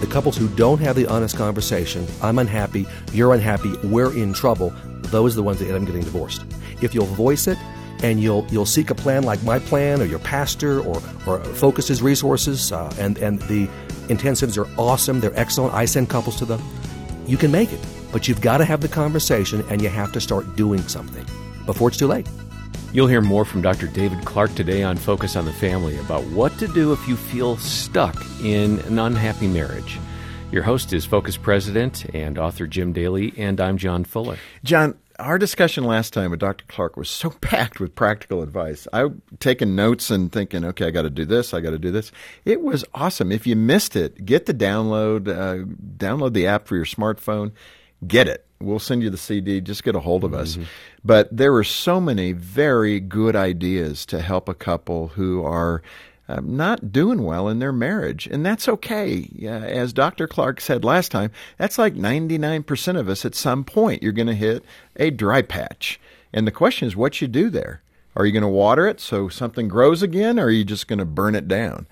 The couples who don't have the honest conversation, I'm unhappy, you're unhappy, we're in trouble, those are the ones that end up getting divorced. If you'll voice it and you'll you'll seek a plan like my plan or your pastor or or focuses resources uh, and and the intensives are awesome, they're excellent. I send couples to them. You can make it, but you've got to have the conversation and you have to start doing something before it's too late. You'll hear more from Dr. David Clark today on Focus on the Family about what to do if you feel stuck in an unhappy marriage. Your host is Focus President and author Jim Daly, and I'm John Fuller. John, our discussion last time with Dr. Clark was so packed with practical advice. I taking notes and thinking, okay, I got to do this, I got to do this. It was awesome. If you missed it, get the download, uh, download the app for your smartphone, get it. We'll send you the CD. Just get a hold of us. Mm-hmm. But there are so many very good ideas to help a couple who are uh, not doing well in their marriage. And that's okay. Uh, as Dr. Clark said last time, that's like 99% of us at some point. You're going to hit a dry patch. And the question is what you do there. Are you going to water it so something grows again, or are you just going to burn it down?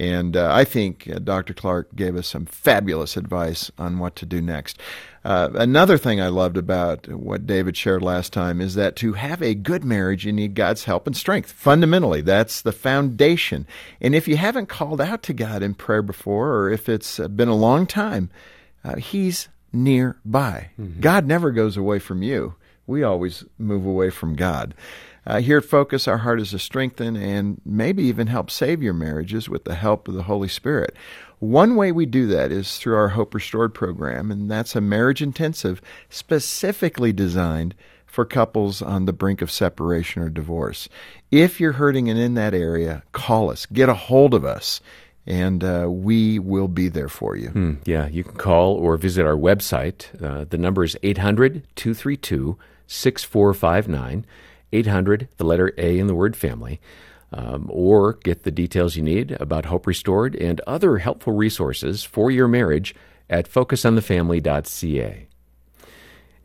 And uh, I think uh, Dr. Clark gave us some fabulous advice on what to do next. Uh, another thing I loved about what David shared last time is that to have a good marriage, you need God's help and strength. Fundamentally, that's the foundation. And if you haven't called out to God in prayer before, or if it's been a long time, uh, He's nearby. Mm-hmm. God never goes away from you. We always move away from God. Uh, here at Focus, our heart is to strengthen and maybe even help save your marriages with the help of the Holy Spirit. One way we do that is through our Hope Restored program, and that's a marriage intensive specifically designed for couples on the brink of separation or divorce. If you're hurting and in that area, call us, get a hold of us, and uh, we will be there for you. Hmm, yeah, you can call or visit our website. Uh, the number is 800 232 6459. 800, the letter A in the word family, um, or get the details you need about Hope Restored and other helpful resources for your marriage at focusonthefamily.ca.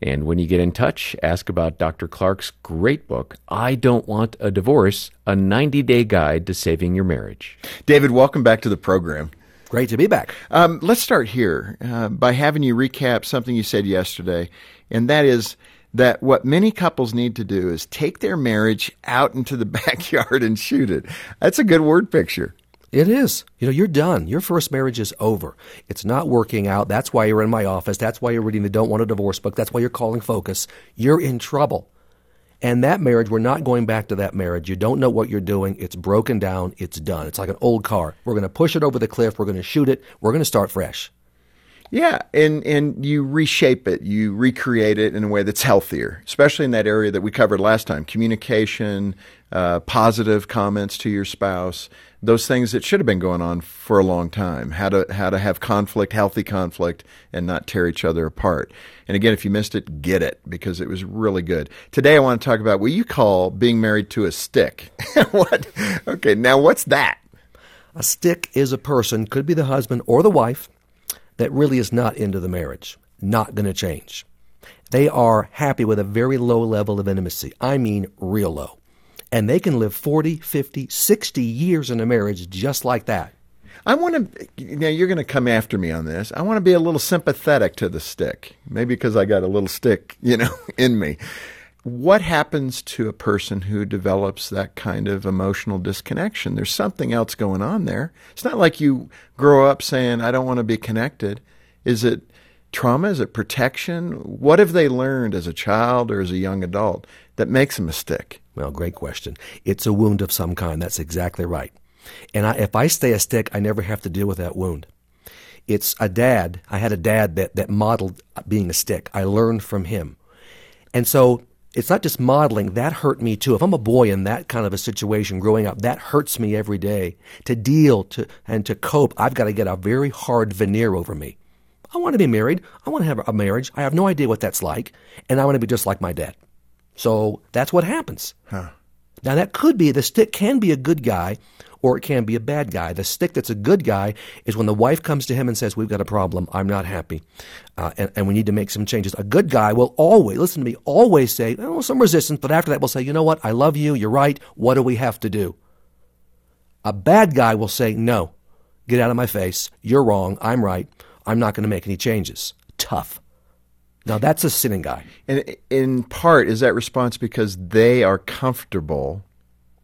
And when you get in touch, ask about Dr. Clark's great book, I Don't Want a Divorce A 90 Day Guide to Saving Your Marriage. David, welcome back to the program. Great to be back. Um, let's start here uh, by having you recap something you said yesterday, and that is that what many couples need to do is take their marriage out into the backyard and shoot it. That's a good word picture. It is. You know, you're done. Your first marriage is over. It's not working out. That's why you're in my office. That's why you're reading the Don't Want a Divorce book. That's why you're calling Focus. You're in trouble. And that marriage, we're not going back to that marriage. You don't know what you're doing. It's broken down. It's done. It's like an old car. We're going to push it over the cliff. We're going to shoot it. We're going to start fresh. Yeah, and and you reshape it, you recreate it in a way that's healthier, especially in that area that we covered last time: communication, uh, positive comments to your spouse, those things that should have been going on for a long time. How to how to have conflict, healthy conflict, and not tear each other apart. And again, if you missed it, get it because it was really good. Today, I want to talk about what you call being married to a stick. what? Okay, now what's that? A stick is a person, could be the husband or the wife that really is not into the marriage, not going to change. They are happy with a very low level of intimacy. I mean, real low. And they can live 40, 50, 60 years in a marriage just like that. I want to, now you're going to come after me on this. I want to be a little sympathetic to the stick. Maybe because I got a little stick, you know, in me. What happens to a person who develops that kind of emotional disconnection? There's something else going on there. It's not like you grow up saying, I don't want to be connected. Is it trauma? Is it protection? What have they learned as a child or as a young adult that makes them a stick? Well, great question. It's a wound of some kind. That's exactly right. And I, if I stay a stick, I never have to deal with that wound. It's a dad. I had a dad that, that modeled being a stick. I learned from him. And so it's not just modeling. That hurt me too. If I'm a boy in that kind of a situation growing up, that hurts me every day. To deal to and to cope, I've got to get a very hard veneer over me. I want to be married. I want to have a marriage. I have no idea what that's like, and I want to be just like my dad. So that's what happens. Huh. Now that could be the stick can be a good guy or it can be a bad guy. The stick that's a good guy is when the wife comes to him and says, We've got a problem. I'm not happy. Uh, and, and, we need to make some changes. A good guy will always, listen to me, always say, oh, some resistance, but after that we'll say, You know what? I love you. You're right. What do we have to do? A bad guy will say, No, get out of my face. You're wrong. I'm right. I'm not going to make any changes. Tough. Now that's a sinning guy. And in part, is that response because they are comfortable,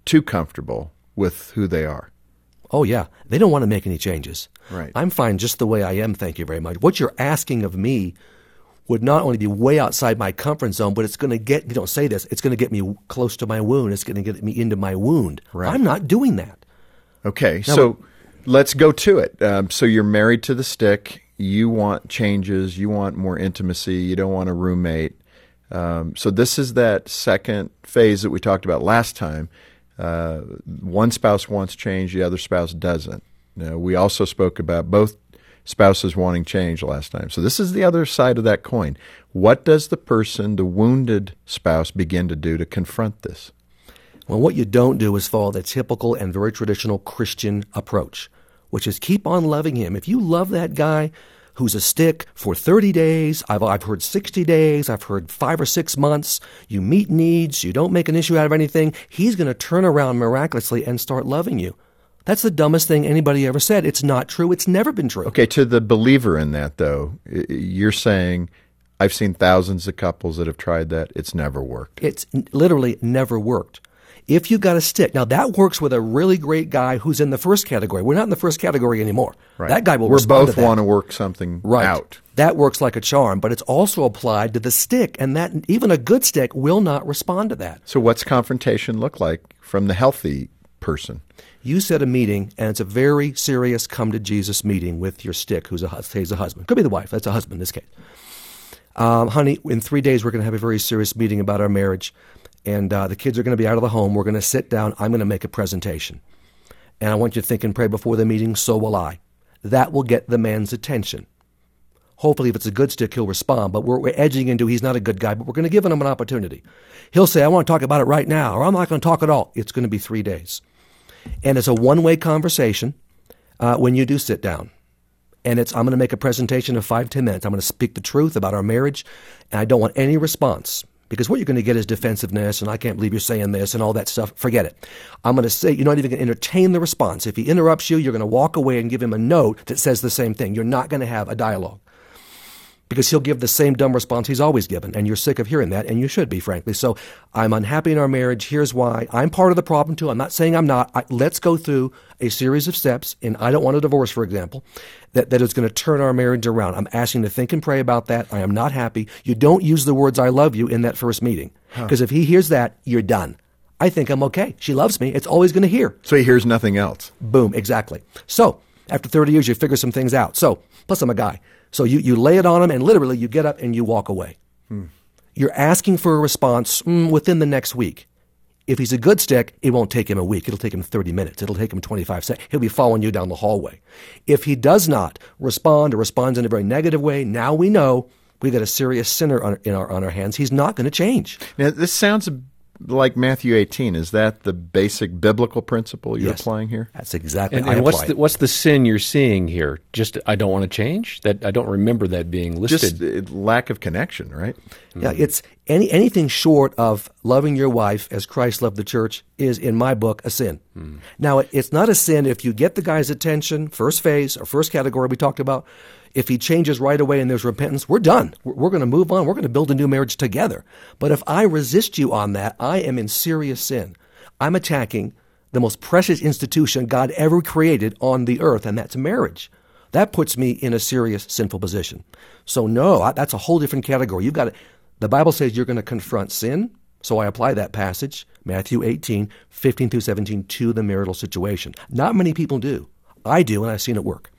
too comfortable with who they are? Oh, yeah. They don't want to make any changes. Right. I'm fine just the way I am, thank you very much. What you're asking of me would not only be way outside my comfort zone, but it's going to get, you don't say this, it's going to get me close to my wound. It's going to get me into my wound. Right. I'm not doing that. Okay, now, so let's go to it. Um, so you're married to the stick. You want changes. You want more intimacy. You don't want a roommate. Um, so this is that second phase that we talked about last time uh, one spouse wants change, the other spouse doesn't. We also spoke about both spouses wanting change last time. So this is the other side of that coin. What does the person, the wounded spouse, begin to do to confront this? Well, what you don't do is follow the typical and very traditional Christian approach, which is keep on loving him. If you love that guy, who's a stick for 30 days. I've, I've heard 60 days. I've heard five or six months. You meet needs. You don't make an issue out of anything. He's going to turn around miraculously and start loving you. That's the dumbest thing anybody ever said. It's not true. It's never been true. Okay, to the believer in that, though, you're saying, I've seen thousands of couples that have tried that. It's never worked. It's literally never worked if you've got a stick. Now that works with a really great guy who's in the first category. We're not in the first category anymore. Right. That guy will. Respond. We both want to work something right. out. That works like a charm, but it's also applied to the stick, and that even a good stick will not respond to that. So, what's confrontation look like from the healthy person? You set a meeting, and it's a very serious come to Jesus meeting with your stick, who's a, who's a husband. Could be the wife. That's a husband in this case. Um, honey, in three days, we're going to have a very serious meeting about our marriage and uh, the kids are going to be out of the home. We're going to sit down. I'm going to make a presentation. And I want you to think and pray before the meeting, so will I. That will get the man's attention. Hopefully, if it's a good stick, he'll respond, but we're, we're edging into he's not a good guy, but we're going to give him an opportunity. He'll say, I want to talk about it right now, or I'm not going to talk at all. It's going to be three days. And it's a one way conversation uh, when you do sit down. And it's, I'm going to make a presentation of five, ten minutes. I'm going to speak the truth about our marriage, and I don't want any response because what you're going to get is defensiveness and I can't believe you're saying this and all that stuff. Forget it. I'm going to say you're not even going to entertain the response. If he interrupts you, you're going to walk away and give him a note that says the same thing. You're not going to have a dialogue because he'll give the same dumb response he's always given. And you're sick of hearing that, and you should be, frankly. So I'm unhappy in our marriage. Here's why. I'm part of the problem, too. I'm not saying I'm not. I, let's go through a series of steps, and I don't want a divorce, for example, that, that is going to turn our marriage around. I'm asking to think and pray about that. I am not happy. You don't use the words I love you in that first meeting. Because huh. if he hears that, you're done. I think I'm okay. She loves me. It's always going to hear. So he hears nothing else. Boom, exactly. So after 30 years, you figure some things out. So, plus I'm a guy. So you, you lay it on them and literally you get up and you walk away. Hmm. You're asking for a response mm, within the next week. If he's a good stick, it won't take him a week. It'll take him 30 minutes. It'll take him 25 seconds. He'll be following you down the hallway. If he does not respond or responds in a very negative way, now we know we've got a serious sinner on, in our, on our hands. He's not going to change. Now, this sounds like Matthew 18. Is that the basic biblical principle you're yes, applying here? That's exactly. And, and what's the, what's the sin you're seeing here? Just I don't want to change. That I don't remember that being listed. Just uh, lack of connection, right? Yeah, mm-hmm. it's any anything short of loving your wife as Christ loved the church is, in my book, a sin. Mm. Now, it's not a sin if you get the guy's attention, first phase or first category we talked about if he changes right away and there's repentance, we're done. We're, we're going to move on. We're going to build a new marriage together. But if I resist you on that, I am in serious sin. I'm attacking the most precious institution God ever created on the earth, and that's marriage. That puts me in a serious sinful position. So no, I, that's a whole different category. You've got to, the Bible says you're going to confront sin. So I apply that passage, Matthew 18, 15 through 17, to the marital situation. Not many people do. I do, and I've seen it work.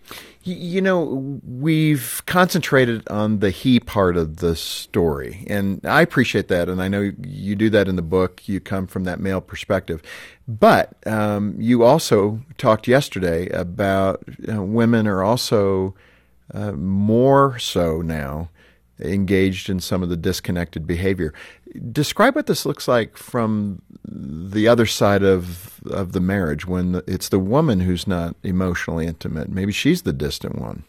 You know, we've concentrated on the he part of the story, and I appreciate that. And I know you do that in the book. You come from that male perspective. But um, you also talked yesterday about women are also uh, more so now engaged in some of the disconnected behavior. Describe what this looks like from the other side of of the marriage when it's the woman who's not emotionally intimate. Maybe she's the distant one.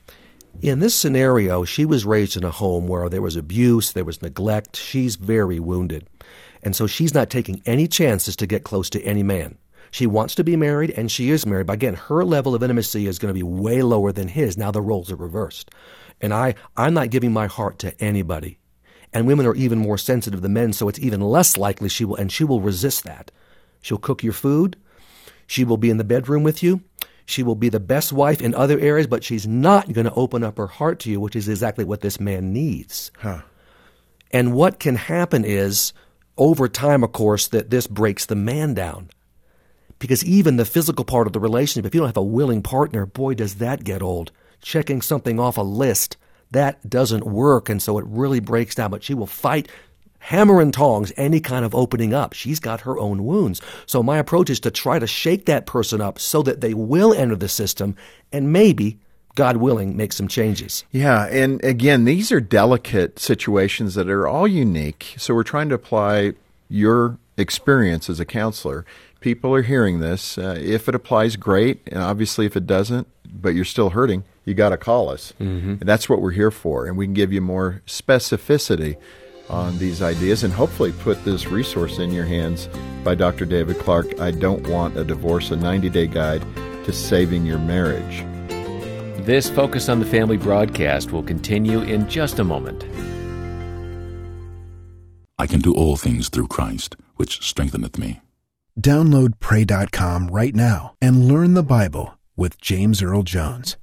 In this scenario, she was raised in a home where there was abuse, there was neglect. She's very wounded. And so she's not taking any chances to get close to any man. She wants to be married, and she is married. But again, her level of intimacy is going to be way lower than his. Now the roles are reversed. And I, I'm not giving my heart to anybody. And women are even more sensitive than men, so it's even less likely she will, and she will resist that. She'll cook your food. She will be in the bedroom with you. She will be the best wife in other areas, but she's not going to open up her heart to you, which is exactly what this man needs. Huh. And what can happen is, over time, of course, that this breaks the man down. Because even the physical part of the relationship, if you don't have a willing partner, boy, does that get old checking something off a list. That doesn't work, and so it really breaks down. But she will fight hammer and tongs any kind of opening up. She's got her own wounds. So my approach is to try to shake that person up so that they will enter the system and maybe God willing, make some changes. Yeah, and again, these are delicate situations that are all unique. So we're trying to apply your experience as a counselor. People are hearing this. Uh, if it applies, great. And obviously, if it doesn't, but you're still hurting, you got to call us. Mm-hmm. And that's what we're here for. And we can give you more specificity on these ideas and hopefully put this resource in your hands by Dr. David Clark. I Don't Want a Divorce, a 90 day guide to saving your marriage. This Focus on the Family broadcast will continue in just a moment. I can do all things through Christ, which strengtheneth me. Download Pray.com right now and learn the Bible with James Earl Jones.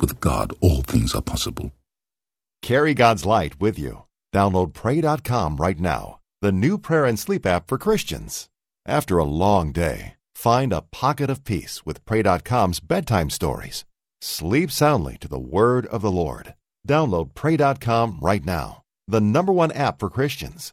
With God, all things are possible. Carry God's light with you. Download Pray.com right now, the new prayer and sleep app for Christians. After a long day, find a pocket of peace with Pray.com's bedtime stories. Sleep soundly to the word of the Lord. Download Pray.com right now, the number one app for Christians.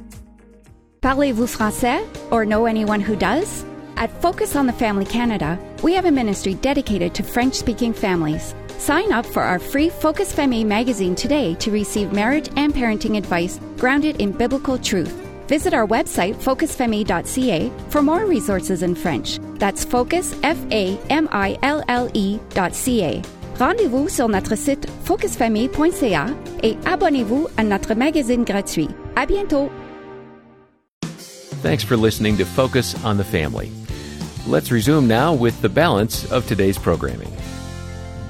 Parlez-vous français or know anyone who does? At Focus on the Family Canada, we have a ministry dedicated to French speaking families. Sign up for our free Focus Famille magazine today to receive marriage and parenting advice grounded in biblical truth. Visit our website, focusfamille.ca, for more resources in French. That's focus, F A M I L L E.ca. Rendez-vous sur notre site focusfamille.ca et abonnez-vous à notre magazine gratuit. À bientôt! Thanks for listening to Focus on the Family. Let's resume now with the balance of today's programming.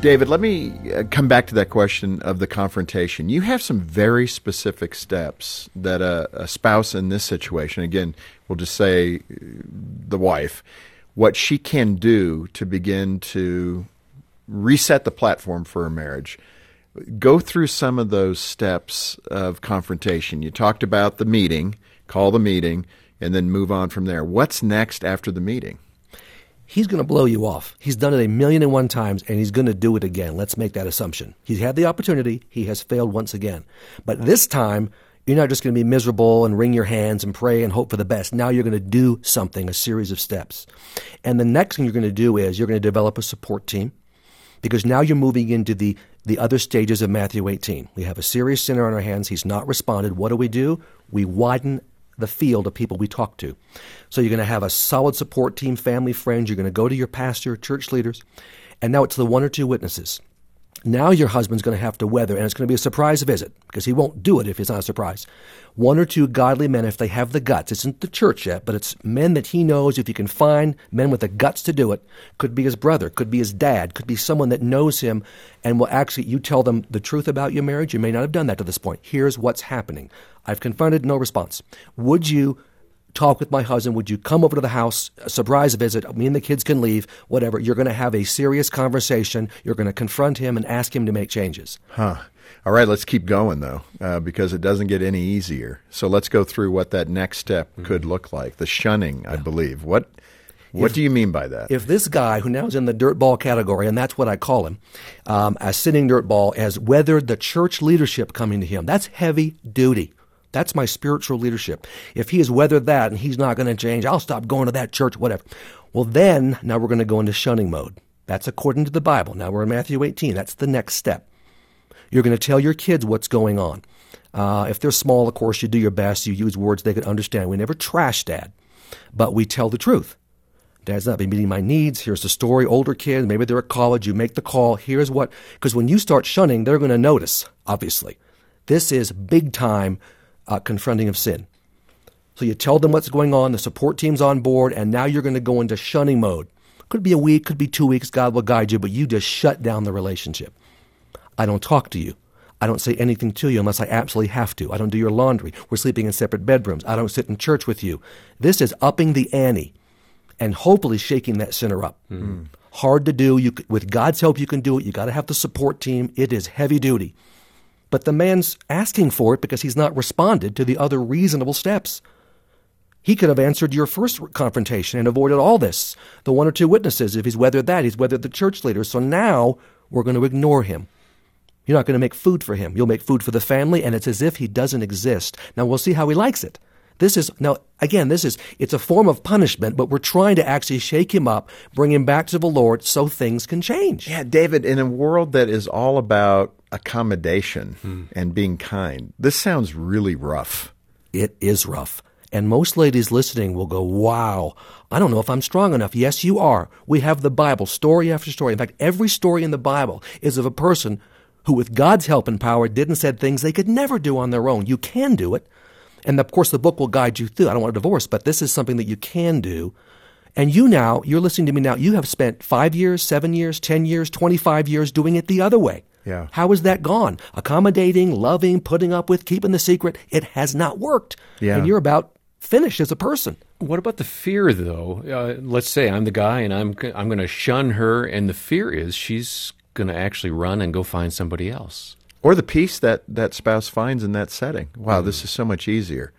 David, let me uh, come back to that question of the confrontation. You have some very specific steps that a, a spouse in this situation, again, we'll just say uh, the wife, what she can do to begin to reset the platform for a marriage. Go through some of those steps of confrontation. You talked about the meeting, call the meeting and then move on from there. What's next after the meeting? He's going to blow you off. He's done it a million and one times, and he's going to do it again. Let's make that assumption. He's had the opportunity. He has failed once again. But this time, you're not just going to be miserable and wring your hands and pray and hope for the best. Now you're going to do something, a series of steps. And the next thing you're going to do is you're going to develop a support team because now you're moving into the, the other stages of Matthew 18. We have a serious sinner on our hands. He's not responded. What do we do? We widen the field of people we talk to. So you're going to have a solid support team, family, friends. You're going to go to your pastor, church leaders. And now it's the one or two witnesses. Now your husband's going to have to weather, and it's going to be a surprise visit because he won't do it if it's not a surprise. One or two godly men, if they have the guts, it's isn't the church yet, but it's men that he knows, if you can find men with the guts to do it, could be his brother, could be his dad, could be someone that knows him and will actually, you tell them the truth about your marriage. You may not have done that to this point. Here's what's happening. I've confronted, no response. Would you talk with my husband. Would you come over to the house, a surprise visit? Me and the kids can leave, whatever. You're going to have a serious conversation. You're going to confront him and ask him to make changes. Huh. All right, let's keep going though, uh, because it doesn't get any easier. So let's go through what that next step mm-hmm. could look like. The shunning, I believe. What what if, do you mean by that? If this guy, who now is in the dirtball category, and that's what I call him, um, a sinning dirtball, has weathered the church leadership coming to him, that's heavy duty. That's my spiritual leadership. If he has weathered that and he's not going to change, I'll stop going to that church, whatever. Well, then, now we're going to go into shunning mode. That's according to the Bible. Now we're in Matthew 18. That's the next step. You're going to tell your kids what's going on. Uh, if they're small, of course, you do your best. You use words they can understand. We never trash dad, but we tell the truth. Dad's not been meeting my needs. Here's the story. Older kids, maybe they're at college. You make the call. Here's what, because when you start shunning, they're going to notice, obviously. This is big time uh, confronting of sin. So you tell them what's going on, the support team's on board, and now you're going to go into shunning mode. Could be a week, could be two weeks, God will guide you, but you just shut down the relationship. I don't talk to you. I don't say anything to you unless I absolutely have to. I don't do your laundry. We're sleeping in separate bedrooms. I don't sit in church with you. This is upping the ante and hopefully shaking that sinner up. Mm. Hard to do. You, with God's help, you can do it. You got to have the support team. It is heavy duty. But the man's asking for it because he's not responded to the other reasonable steps. He could have answered your first confrontation and avoided all this. The one or two witnesses, if he's weathered that, he's weathered the church leaders. So now we're going to ignore him. You're not going to make food for him. You'll make food for the family, and it's as if he doesn't exist. Now we'll see how he likes it. This is, now, again, this is, it's a form of punishment, but we're trying to actually shake him up, bring him back to the Lord so things can change. Yeah, David, in a world that is all about accommodation hmm. and being kind, this sounds really rough. It is rough. And most ladies listening will go, wow, I don't know if I'm strong enough. Yes, you are. We have the Bible, story after story. In fact, every story in the Bible is of a person who, with God's help and power, did and said things they could never do on their own. You can do it. And of course, the book will guide you through. I don't want a divorce, but this is something that you can do. And you now, you're listening to me now, you have spent five years, seven years, 10 years, 25 years doing it the other way. Yeah. How has that gone? Accommodating, loving, putting up with, keeping the secret. It has not worked. Yeah. And you're about finished as a person. What about the fear, though? Uh, let's say I'm the guy and I'm I'm going to shun her, and the fear is she's going to actually run and go find somebody else or the peace that that spouse finds in that setting. Wow, mm. this is so much easier.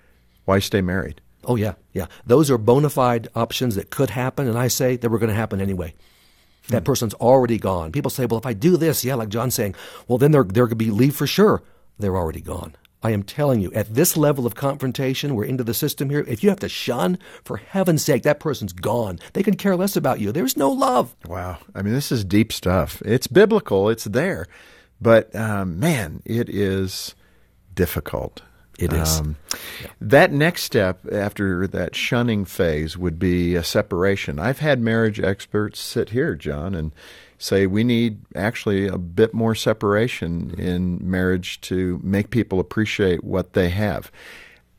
Why stay married? Oh yeah, yeah. Those are bona fide options that could happen, and I say they were going to happen anyway. That mm. person's already gone. People say, "Well, if I do this, yeah," like John's saying, "Well, then they're going to be leave for sure." They're already gone. I am telling you, at this level of confrontation, we're into the system here. If you have to shun, for heaven's sake, that person's gone. They could care less about you. There's no love. Wow. I mean, this is deep stuff. It's biblical. It's there. But um, man, it is difficult. It is. Um, yeah. That next step after that shunning phase would be a separation. I've had marriage experts sit here, John, and say we need actually a bit more separation in marriage to make people appreciate what they have.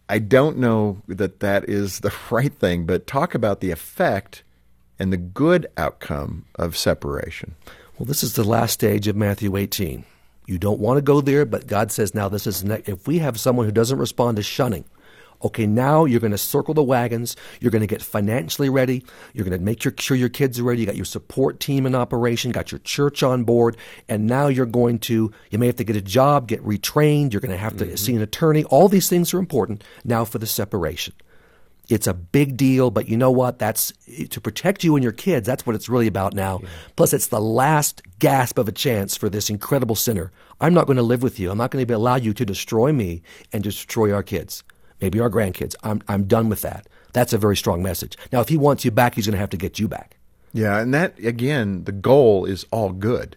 I don't know that that is the right thing, but talk about the effect and the good outcome of separation. Well, this is the last stage of Matthew 18. You don't want to go there, but God says now this is if we have someone who doesn't respond to shunning, okay, now you're going to circle the wagons. You're going to get financially ready. You're going to make sure your kids are ready. You got your support team in operation, got your church on board, and now you're going to, you may have to get a job, get retrained. You're going to have to mm-hmm. see an attorney. All these things are important now for the separation. It's a big deal, but you know what? That's to protect you and your kids. That's what it's really about now. Yeah. Plus, it's the last gasp of a chance for this incredible sinner. I'm not going to live with you. I'm not going to allow you to destroy me and destroy our kids, maybe our grandkids. I'm, I'm done with that. That's a very strong message. Now, if he wants you back, he's going to have to get you back. Yeah, and that, again, the goal is all good.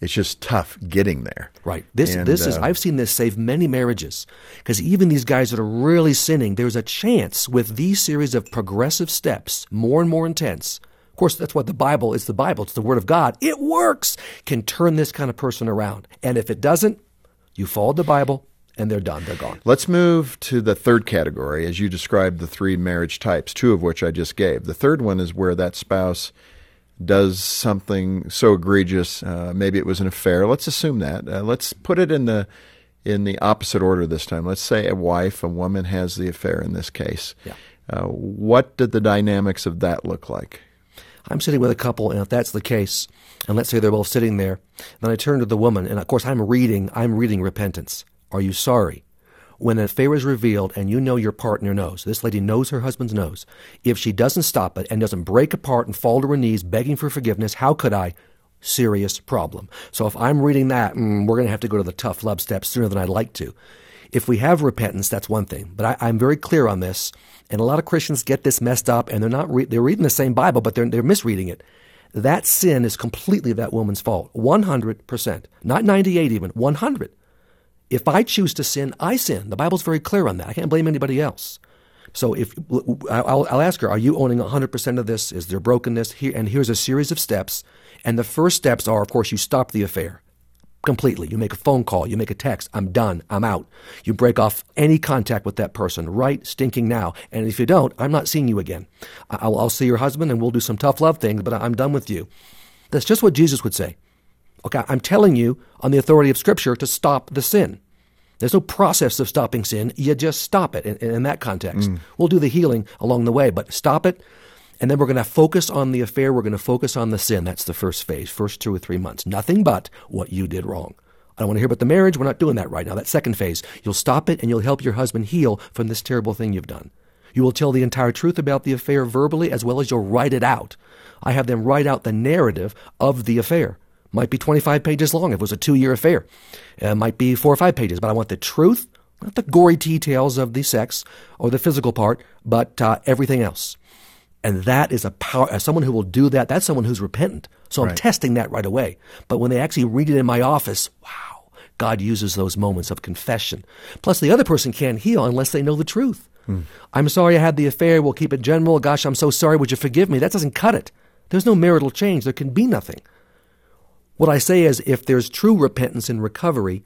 It's just tough getting there. Right. This and, this uh, is I've seen this save many marriages because even these guys that are really sinning, there's a chance with these series of progressive steps, more and more intense, Of course, that's what the Bible is the Bible, it's the Word of God. It works, can turn this kind of person around. And if it doesn't, you followed the Bible and they're done, they're gone. Let's move to the third category as you described the three marriage types, two of which I just gave. The third one is where that spouse does something so egregious, uh, maybe it was an affair. Let's assume that. Uh, let's put it in the in the opposite order this time. Let's say a wife, a woman has the affair in this case. Yeah. Uh, what did the dynamics of that look like? I'm sitting with a couple, and if that's the case, and let's say they're both sitting there, then I turn to the woman, and of course I'm reading, I'm reading repentance. Are you sorry? When an affair is revealed and you know your partner knows, this lady knows her husband's knows, if she doesn't stop it and doesn't break apart and fall to her knees begging for forgiveness, how could I? Serious problem. So if I'm reading that, mm, we're going to have to go to the tough love steps sooner than I'd like to. If we have repentance, that's one thing. But I, am very clear on this, and a lot of Christians get this messed up, and they're not re- they're reading the same Bible, but they're they're misreading it. That sin is completely that woman's fault, 100 percent, not 98 even, 100. If I choose to sin, I sin. The Bible's very clear on that. I can't blame anybody else. So if I'll, I'll ask her, are you owning 100% of this? Is there brokenness? Here, and here's a series of steps. And the first steps are, of course, you stop the affair completely. You make a phone call, you make a text, I'm done, I'm out. You break off any contact with that person right stinking now. And if you don't, I'm not seeing you again. I'll, I'll see your husband and we'll do some tough love things, but I'm done with you. That's just what Jesus would say. Okay, I'm telling you on the authority of Scripture to stop the sin. There's no process of stopping sin. You just stop it in, in that context. Mm. We'll do the healing along the way, but stop it. And then we're going to focus on the affair. We're going to focus on the sin. That's the first phase, first two or three months. Nothing but what you did wrong. I don't want to hear about the marriage. We're not doing that right now. That second phase, you'll stop it and you'll help your husband heal from this terrible thing you've done. You will tell the entire truth about the affair verbally as well as you'll write it out. I have them write out the narrative of the affair. Might be 25 pages long if it was a two year affair. It might be four or five pages, but I want the truth, not the gory details of the sex or the physical part, but uh, everything else. And that is a power, as someone who will do that, that's someone who's repentant. So I'm right. testing that right away. But when they actually read it in my office, wow, God uses those moments of confession. Plus, the other person can't heal unless they know the truth. Hmm. I'm sorry I had the affair. We'll keep it general. Gosh, I'm so sorry. Would you forgive me? That doesn't cut it. There's no marital change. There can be nothing. What I say is, if there's true repentance and recovery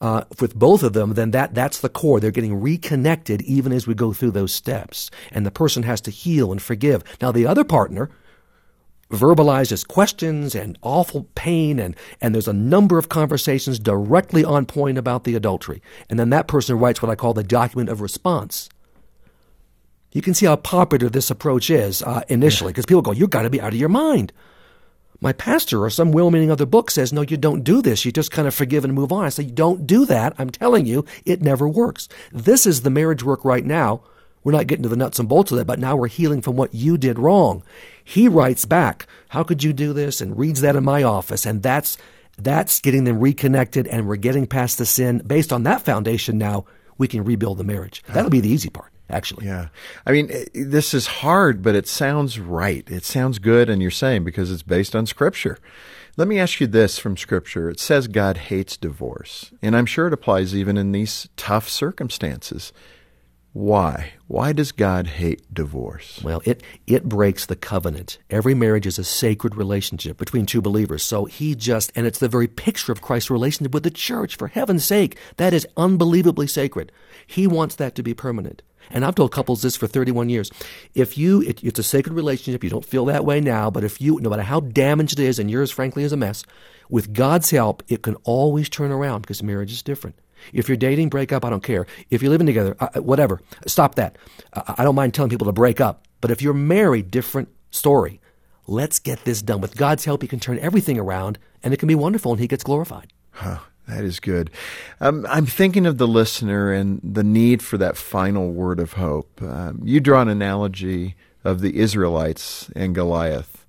uh, with both of them, then that, that's the core. They're getting reconnected even as we go through those steps. And the person has to heal and forgive. Now, the other partner verbalizes questions and awful pain, and, and there's a number of conversations directly on point about the adultery. And then that person writes what I call the document of response. You can see how popular this approach is uh, initially, because people go, You've got to be out of your mind my pastor or some well-meaning other book says, no, you don't do this. You just kind of forgive and move on. I say, don't do that. I'm telling you, it never works. This is the marriage work right now. We're not getting to the nuts and bolts of that, but now we're healing from what you did wrong. He writes back, how could you do this? And reads that in my office. And that's, that's getting them reconnected and we're getting past the sin. Based on that foundation now, we can rebuild the marriage. That'll be the easy part actually. Yeah. I mean, eh, this is hard, but it sounds right. It sounds good, and you're saying because it's based on Scripture. Let me ask you this from Scripture. It says God hates divorce, and I'm sure it applies even in these tough circumstances. Why? Why does God hate divorce? Well, it, it breaks the covenant. Every marriage is a sacred relationship between two believers. So he just, and it's the very picture of Christ's relationship with the church. For heaven's sake, that is unbelievably sacred. He wants that to be permanent. And I've told couples this for 31 years. If you, it, it's a sacred relationship, you don't feel that way now, but if you, no matter how damaged it is, and yours frankly is a mess, with God's help, it can always turn around because marriage is different. If you're dating, break up, I don't care. If you're living together, uh, uh whatever, stop that. Uh, I don't mind telling people to break up. But if you're married, different story. Let's get this done. With God's help, He can turn everything around and it can be wonderful and He gets glorified. Huh. That is good. Um, I'm thinking of the listener and the need for that final word of hope. Um, you draw an analogy of the Israelites and Goliath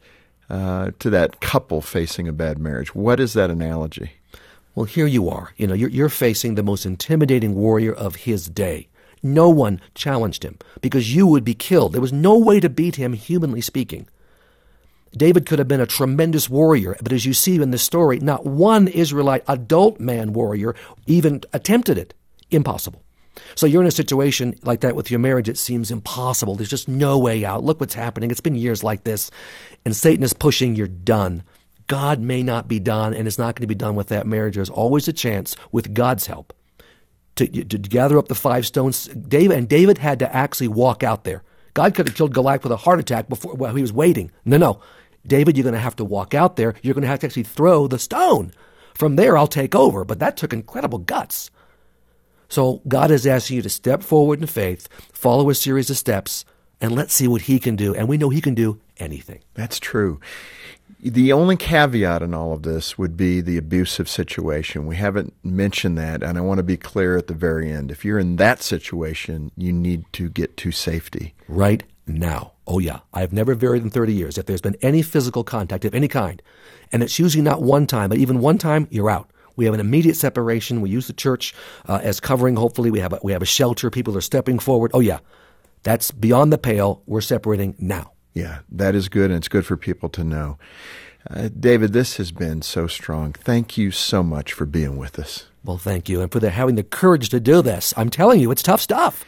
uh, to that couple facing a bad marriage. What is that analogy? Well, here you are. You know, you're, you're facing the most intimidating warrior of his day. No one challenged him because you would be killed. There was no way to beat him, humanly speaking. David could have been a tremendous warrior, but as you see in the story, not one Israelite adult man warrior even attempted it. Impossible. So you're in a situation like that with your marriage. It seems impossible. There's just no way out. Look what's happening. It's been years like this. And Satan is pushing, you're done. God may not be done, and it's not going to be done with that marriage. There's always a chance, with God's help, to, to gather up the five stones. David and David had to actually walk out there. God could have killed Goliath with a heart attack before while he was waiting. No, no. David, you're going to have to walk out there. You're going to have to actually throw the stone. From there, I'll take over. But that took incredible guts. So God is asking you to step forward in faith, follow a series of steps, and let's see what He can do. And we know He can do anything. That's true. The only caveat in all of this would be the abusive situation. We haven't mentioned that, and I want to be clear at the very end. If you're in that situation, you need to get to safety. Right now. Oh, yeah. I've never varied in 30 years. If there's been any physical contact of any kind, and it's usually not one time, but even one time, you're out. We have an immediate separation. We use the church uh, as covering. Hopefully, we have a, we have a shelter. People are stepping forward. Oh, yeah. That's beyond the pale. We're separating now. Yeah, that is good, and it's good for people to know. Uh, David, this has been so strong. Thank you so much for being with us. Well, thank you, and for the, having the courage to do this. I'm telling you, it's tough stuff.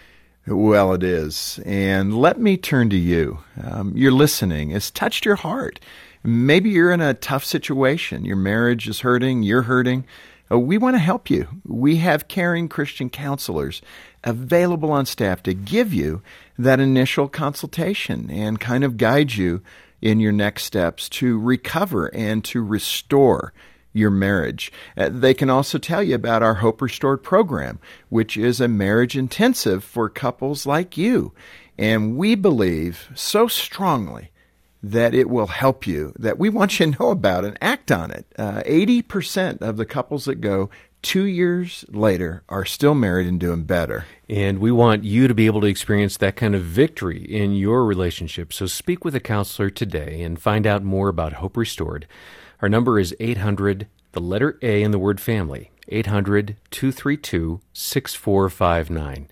Well, it is. And let me turn to you. Um, your listening It's touched your heart. Maybe you're in a tough situation. Your marriage is hurting, you're hurting. Uh, we want to help you. We have caring Christian counselors available on staff to give you that initial consultation and kind of guide you in your next steps to recover and to restore your marriage. Uh, they can also tell you about our Hope Restored program, which is a marriage intensive for couples like you. And we believe so strongly that it will help you that we want you to know about and act on it. Uh, 80% of the couples that go two years later are still married and doing better. And we want you to be able to experience that kind of victory in your relationship. So speak with a counselor today and find out more about Hope Restored. Our number is 800, the letter A in the word family, 800 232 6459.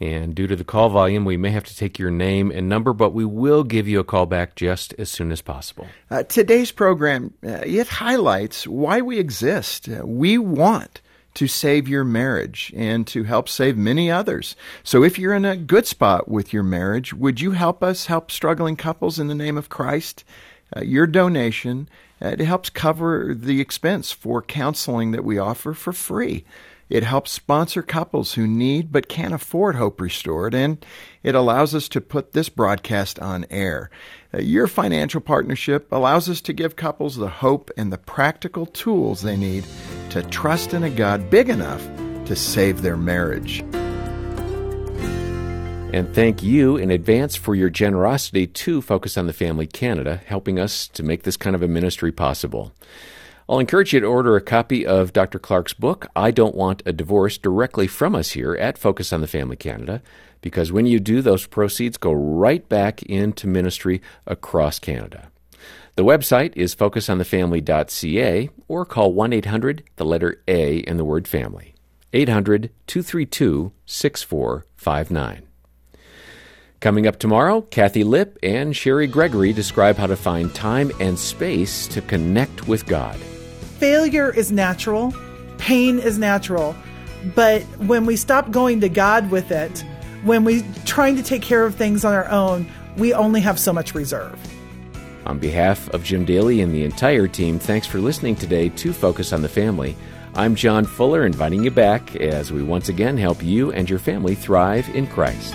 And due to the call volume, we may have to take your name and number, but we will give you a call back just as soon as possible. Uh, today's program uh, it highlights why we exist. Uh, we want to save your marriage and to help save many others. So if you're in a good spot with your marriage, would you help us help struggling couples in the name of Christ? Uh, your donation uh, it helps cover the expense for counseling that we offer for free. It helps sponsor couples who need but can't afford Hope Restored, and it allows us to put this broadcast on air. Uh, your financial partnership allows us to give couples the hope and the practical tools they need to trust in a God big enough to save their marriage. And thank you in advance for your generosity to Focus on the Family Canada, helping us to make this kind of a ministry possible. I'll encourage you to order a copy of Dr. Clark's book, I Don't Want a Divorce, directly from us here at Focus on the Family Canada, because when you do, those proceeds go right back into ministry across Canada. The website is focusonthefamily.ca or call 1 800, the letter A in the word family. 800 232 6459. Coming up tomorrow, Kathi Lipp and Cheri Gregory describe how to find time and space to connect with God failure is natural, pain is natural, but when we stop going to God with it, when we're trying to take care of things on our own, we only have so much reserve. On behalf of Jim Daly and the entire team, thanks for listening today to Focus on the Family. I'm John Fuller, inviting you back as we once again help you and your family thrive in Christ.